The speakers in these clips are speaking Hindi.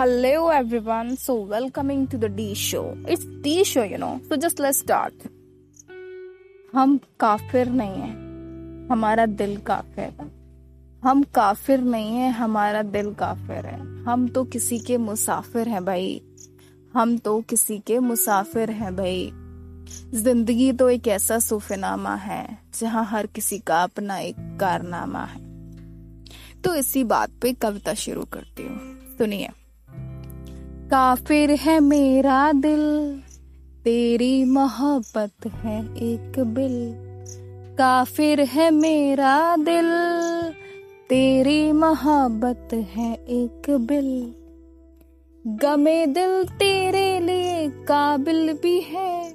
Hello everyone, so welcoming to the D show. It's D show, you know. So just let's start. हम काफिर नहीं है हमारा दिल काफिर है। हम काफिर नहीं है हमारा दिल काफिर है। हम तो किसी के मुसाफिर हैं भाई। हम तो किसी के मुसाफिर हैं भाई। ज़िंदगी तो एक ऐसा सूफीनामा है जहाँ हर किसी का अपना एक कारनामा है। तो इसी बात पे कविता शुरू करती हूँ। सुनिए। काफिर है मेरा दिल, तेरी मोहब्बत है एक बिल। काफिर है मेरा दिल, तेरी मोहब्बत है एक बिल। गमे दिल तेरे लिए काबिल भी है,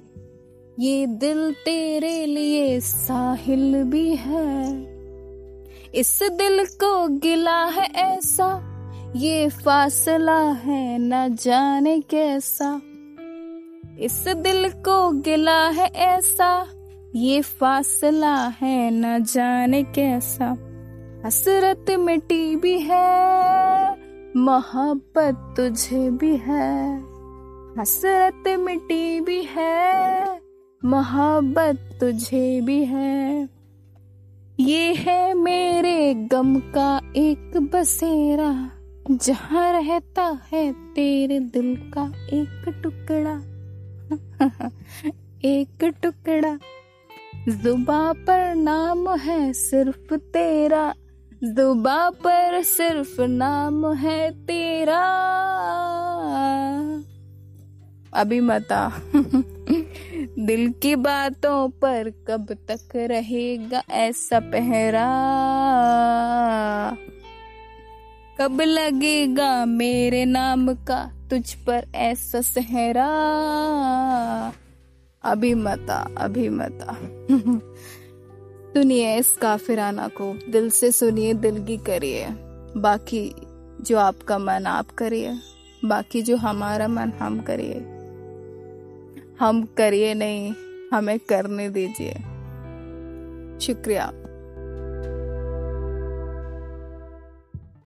ये दिल तेरे लिए साहिल भी है। इस दिल को गिला है ऐसा ये फासला है न जाने कैसा। इस दिल को गिला है ऐसा। ये फासला है न जाने कैसा। हसरत मिटी भी है, मोहब्बत तुझे भी है। हसरत मिटी भी है, मोहब्बत तुझे भी है। ये है मेरे गम का एक बसेरा। जहाँ रहता है तेरे दिल का एक टुकड़ा। एक टुकड़ा। जुबा पर नाम है सिर्फ़ तेरा। जुबा पर सिर्फ़ नाम है तेरा। अभी मता दिल की बातों पर कब तक रहेगा ऐसा पहरा। कब लगेगा मेरे नाम का तुझ पर ऐसा सहरा? अभी मता अभी मता सुनिए इस काफिराना को, दिल से सुनिए, दिल की करिए। बाकी जो आपका मन, आप करिए। बाकी जो हमारा मन, हम करिए। हम करिए नहीं, हमें करने दीजिए। शुक्रिया।